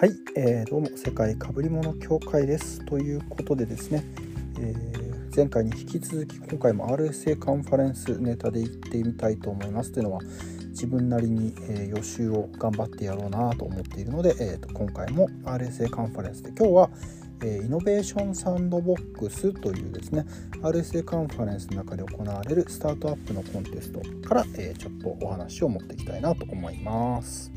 はい、えー、どうも世界かぶり物協会ですということでですね、えー、前回に引き続き今回も RSA カンファレンスネタで行ってみたいと思いますというのは自分なりに、えー、予習を頑張ってやろうなと思っているので、えーと、今回も RSA カンファレンスで今日はえイノベーションサンドボックスというですね RSA カンファレンスの中で行われるスタートアップのコンテストから、え、ちょっとお話を持っていきたいなと思います。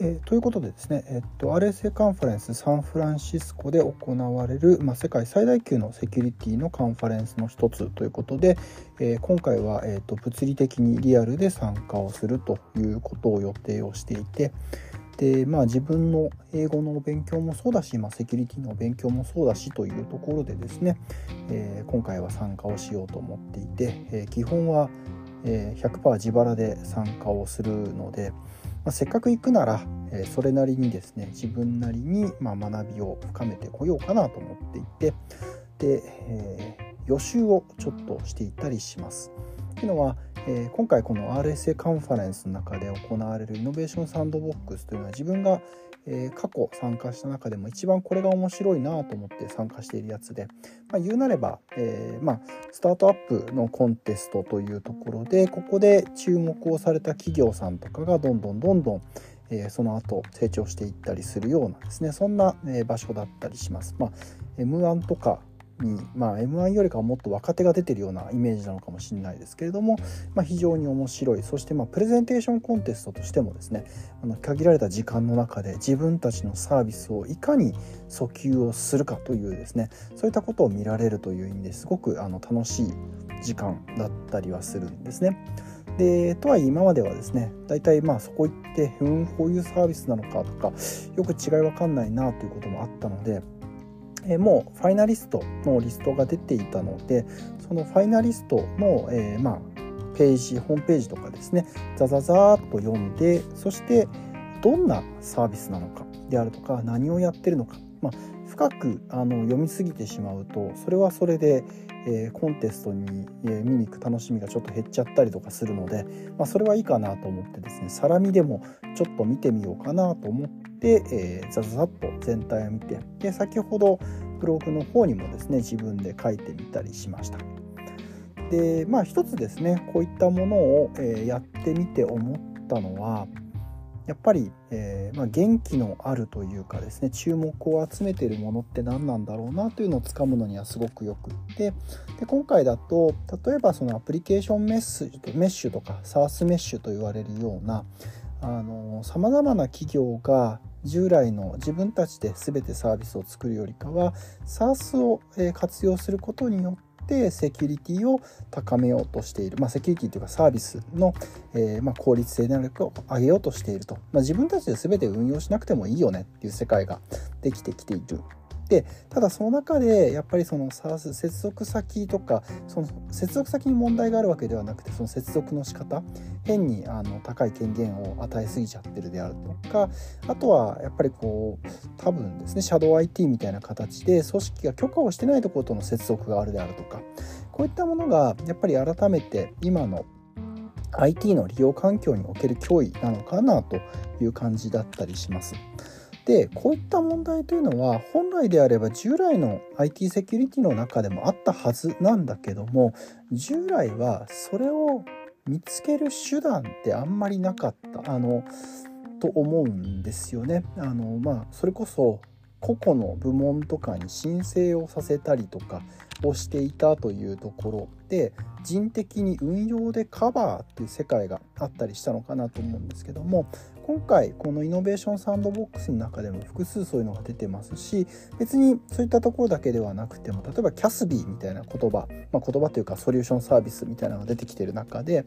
えー、ということでですね、えっと、RSA カンファレンスサンフランシスコで行われる、まあ、世界最大級のセキュリティのカンファレンスの一つということで、えー、今回は、えーと、物理的にリアルで参加をするということを予定をしていてで、まあ、自分の英語の勉強もそうだし、まあ、セキュリティの勉強もそうだしというところでですね、えー、今回は参加をしようと思っていて、え基本は、100%自腹で参加をするので、まあ、せっかく行くなら、えー、それなりにですね自分なりに、まあ、学びを深めてこようかなと思っていてで、えー、予習をちょっとしていたりします。というのは、えー、今回この RSA カンファレンスの中で行われるイノベーションサンドボックスというのは自分がえー、過去参加した中でも一番これが面白いなと思って参加しているやつで、まあ、言うなれば、えー、まあ、スタートアップのコンテストというところでここで注目をされた企業さんとかがどんどんどんどん、え、その後成長していったりするようなですねそんな、え場所だったりします。まあ、M1 とかに、まあ、m 1よりかはもっと若手が出てるようなイメージなのかもしれないですけれども、まあ、非常に面白いそしてまあプレゼンテーションコンテストとしてもですねあの限られた時間の中で自分たちのサービスをいかに訴求をするかというですねそういったことを見られるという意味ですごくあの楽しい時間だったりはするんですね。でとはいえ今まではですね大体まあそこ行ってうんこういうサービスなのかとかよく違いわかんないなということもあったのでえもうファイナリストのリストが出ていたのでそのファイナリストの、えー、まあ、ページホームページとかですねザザザーッと読んでそしてどんなサービスなのかであるとか何をやってるのか、まあ、深くあの読みすぎてしまうとそれはそれで、えー、コンテストに、えー、見に行く楽しみがちょっと減っちゃったりとかするので、まあ、それはいいかなと思ってですねサラミでもちょっと見てみようかなと思って、えー、ザザザッと全体を見てで先ほどブログの方にもですね自分で書いてみたりしました。でまあ一つですねこういったものを、え、やってみて思ったのはやっぱり、えー、まあ、元気のあるというかですね注目を集めているものって何なんだろうなというのをつかむのにはすごくよくってで今回だと例えばそのアプリケーションメッシュメッシュとか SARS メッシュと言われるようなさまざまな企業が従来の自分たちで全てサービスを作るよりかは SARS を活用することによってセキュリティを高めようとしている、まあ、セキュリティというかサービスの、えー、まあ、効率性能力を上げようとしていると、まあ、自分たちで全て運用しなくてもいいよねっていう世界ができてきている。でただその中でやっぱりその接続先とかその接続先に問題があるわけではなくてその接続の仕方変にあの高い権限を与えすぎちゃってるであるとかあとはやっぱりこう多分ですねシャドウ IT みたいな形で組織が許可をしてないところとの接続があるであるとかこういったものがやっぱり改めて今の IT の利用環境における脅威なのかなという感じだったりします。でこういった問題というのは本来であれば従来の IT セキュリティの中でもあったはずなんだけども従来はそれを見つける手段ってあんまりなかったあのと思うんですよね。あのまあ、それこそ個々の部門とかに申請をさせたりとかをしていたというところで人的に運用でカバーっていう世界があったりしたのかなと思うんですけども今回このイノベーションサンドボックスの中でも複数そういうのが出てますし別にそういったところだけではなくても例えば CASB みたいな言葉、まあ、言葉というかソリューションサービスみたいなのが出てきてる中でや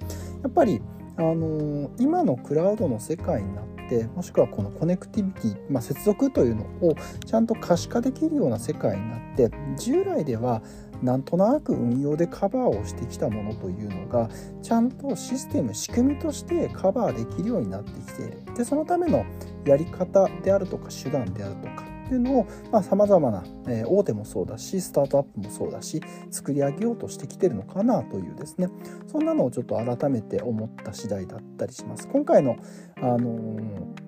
っぱりあの、今のクラウドの世界になってもしくはこのコネクティビティ、まあ、接続というのをちゃんと可視化できるような世界になって従来ではなんとなく運用でカバーをしてきたものというのがちゃんとシステム仕組みとしてカバーできるようになってきているでそのためのやり方であるとか手段であるとかっていうのをさまざ、まな、えー、大手もそうだしスタートアップもそうだし作り上げようとしてきてるのかなというですねそんなのをちょっと改めて思った次第だったりします。今回の、あのー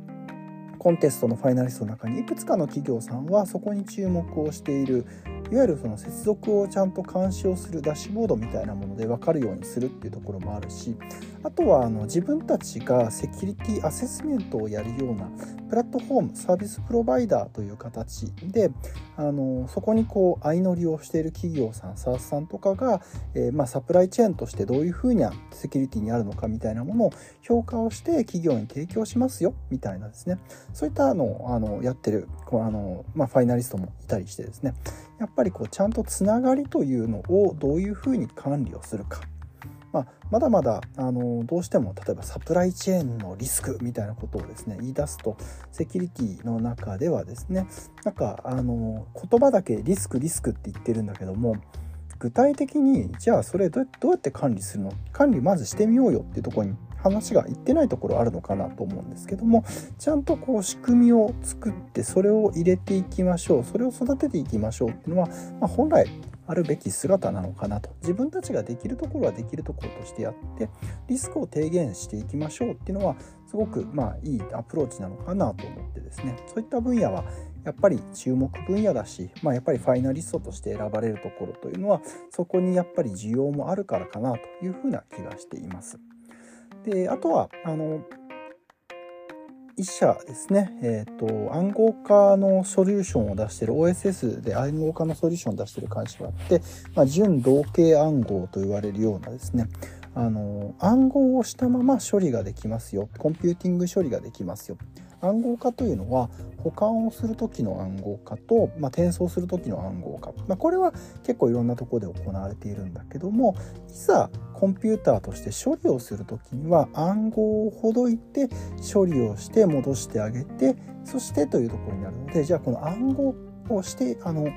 コンテストのファイナリストの中にいくつかの企業さんはそこに注目をしているいわゆるその接続をちゃんと監視をするダッシュボードみたいなもので分かるようにするっていうところもあるしあとはあの自分たちがセキュリティアセスメントをやるようなプラットフォームサービスプロバイダーという形であのそこにこう相乗りをしている企業さん SARS さんとかが、えー、まあ、サプライチェーンとしてどういうふうなセキュリティにあるのかみたいなものを評価をして企業に提供しますよみたいなですね。そういったのをあのやってるこうあの、まあ、ファイナリストもいたりしてですね。やっぱりこうちゃんとつながりというのをどういうふうに管理をするか。まあ、まだまだあのどうしても例えばサプライチェーンのリスクみたいなことをですね言い出すとセキュリティの中ではですねなんかあの言葉だけリスクリスクって言ってるんだけども具体的にじゃあそれどうやって管理するの？管理まずしてみようよっていうとこに話がいってないところあるのかなと思うんですけどもちゃんとこう仕組みを作ってそれを入れていきましょう。それを育てていきましょうっていうのは、まあ、本来あるべき姿なのかなと。自分たちができるところはできるところとしてやってリスクを低減していきましょうっていうのはすごくまあいいアプローチなのかなと思ってですね。そういった分野はやっぱり注目分野だし、まあ、やっぱりファイナリストとして選ばれるところというのはそこにやっぱり需要もあるからかなというふうな気がしています。であとはあの1社ですね、えーと、暗号化のソリューションを出してる OSS で暗号化のソリューションを出してる会社があって、まあ、純同型暗号と言われるようなですね。あの暗号をしたまま処理ができますよ。コンピューティング処理ができますよ。暗号化というのは保管をする時の暗号化と、まあ、転送する時の暗号化、まあ、これは結構いろんなとこで行われているんだけどもいざコンピューターとして処理をする時には暗号をほどいて処理をして戻してあげてそしてというところになるのでじゃあこの暗号をしてあの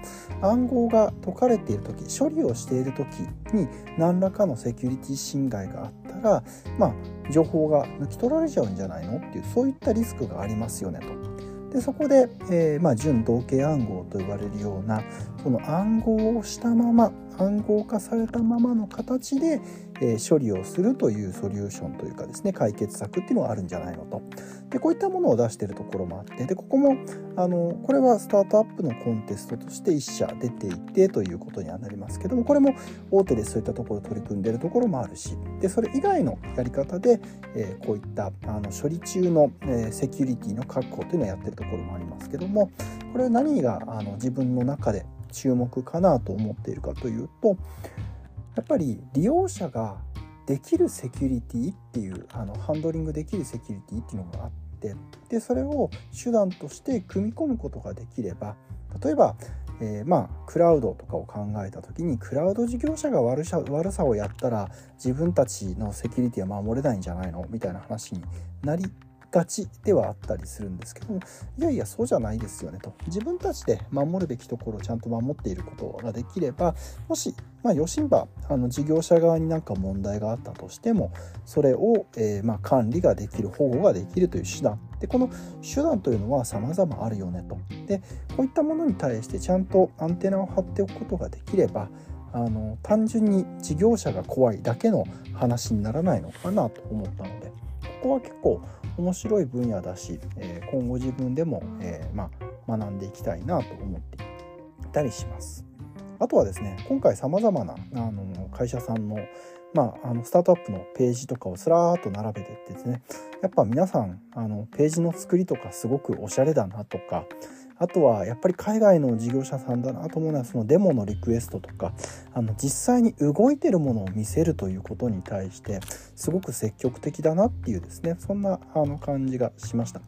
暗号が解かれている時処理をしている時に何らかのセキュリティ侵害があったらまあ情報が抜き取られちゃうんじゃないのっていうそういったリスクがありますよねと。でそこで、えーまあ、純同型暗号と呼ばれるようなその暗号をしたまま暗号化されたままの形で、え、処理をするというソリューションというかですね解決策っていうのがあるんじゃないのと。でこういったものを出してるところもあってでここもあのこれはスタートアップのコンテストとして1社出ていてということにはなりますけどもこれも大手でそういったところ取り組んでいるところもあるしでそれ以外のやり方で、え、こういったあの処理中の、え、セキュリティの確保というのをやってるところもありますけどもこれは何があの自分の中で注目かなと思っているかというとやっぱり利用者ができるセキュリティっていうあのハンドリングできるセキュリティっていうのがあってでそれを手段として組み込むことができれば例えば、えー、まあクラウドとかを考えた時にクラウド事業者が悪さ悪さをやったら自分たちのセキュリティは守れないんじゃないの？みたいな話になりがちではあったりするんですけどもいやいやそうじゃないですよねと。自分たちで守るべきところをちゃんと守っていることができればもしまあ、余震ばあの事業者側になんか問題があったとしてもそれを、えー、まあ、管理ができる保護ができるという手段。でこの手段というのは様々あるよねと。でこういったものに対してちゃんとアンテナを張っておくことができればあの単純に事業者が怖いだけの話にならないのかなと思ったのでここは結構面白い分野だし、えー、今後自分でも、えー、まあ、学んでいきたいなと思っていたりします。あとはですね今回さまざまなあの会社さんの,、まあ、あのスタートアップのページとかをすらーっと並べてってですねやっぱ皆さんあのページの作りとかすごくおしゃれだなとかあとはやっぱり海外の事業者さんだなと思うのはそのデモのリクエストとかあの実際に動いてるものを見せるということに対してすごく積極的だなっていうですねそんなあの感じがしました。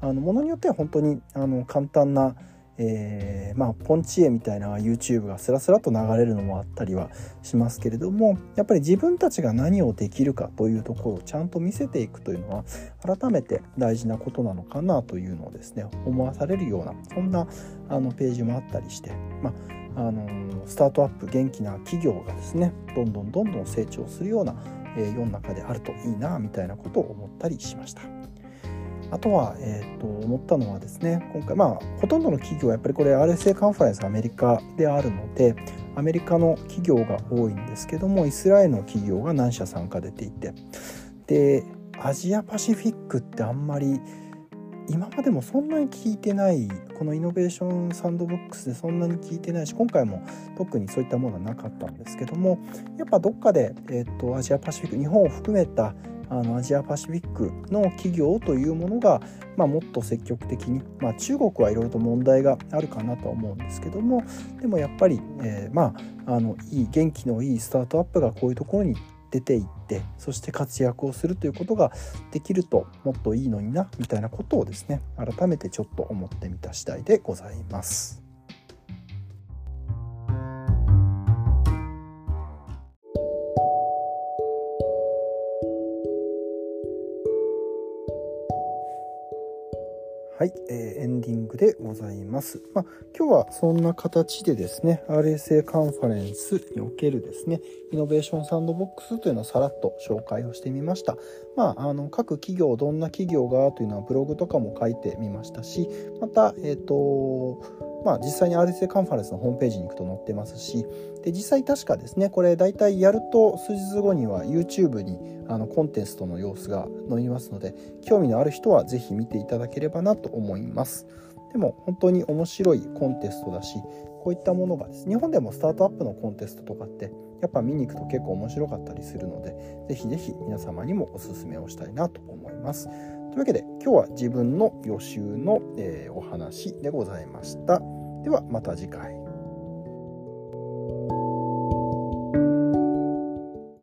あのものによっては本当にあの簡単なえー、まあポンチ絵みたいな YouTube がスラスラと流れるのもあったりはしますけれどもやっぱり自分たちが何をできるかというところをちゃんと見せていくというのは改めて大事なことなのかなというのをですね思わされるようなそんなあのページもあったりして、まあ、あのスタートアップ元気な企業がですねどんどんどんどん成長するような、えー、世の中であるといいなみたいなことを思ったりしました。あとは、えー、と思ったのはですね今回まあほとんどの企業はやっぱりこれ RSA カンファレンスアメリカであるのでアメリカの企業が多いんですけどもイスラエルの企業が何社参加出ていてでアジアパシフィックってあんまり今までもそんなに聞いてないこのイノベーションサンドボックスでそんなに聞いてないし今回も特にそういったものはなかったんですけどもやっぱどっかで、えーと、アジアパシフィック日本を含めたあのアジアパシフィックの企業というものが、まあ、もっと積極的に、まあ、中国はいろいろと問題があるかなとは思うんですけどもでもやっぱり、えー、まああのいい元気のいいスタートアップがこういうところに出ていってそして活躍をするということができるともっといいのになみたいなことをですね改めてちょっと思ってみた次第でございます。はい、えー、エンディングでございます。まあ、今日はそんな形でですね、RSA カンファレンスにおけるですね、イノベーションサンドボックスというのをさらっと紹介をしてみました。まあ、あの各企業、どんな企業がというのはブログとかも書いてみましたし、また、えっ、ー、と、まあ、実際に RSA カンファレンスのホームページに行くと載ってますしで実際確かですねこれ大体やると数日後には YouTube にあのコンテストの様子が載りますので興味のある人は是非見ていただければなと思いますでも本当に面白いコンテストだしこういったものがです日本でもスタートアップのコンテストとかってやっぱ見に行くと結構面白かったりするので是非是非皆様にもおすすめをしたいなと思いますというわけで今日は自分の予習の、えー、お話でございました。ではまた次回。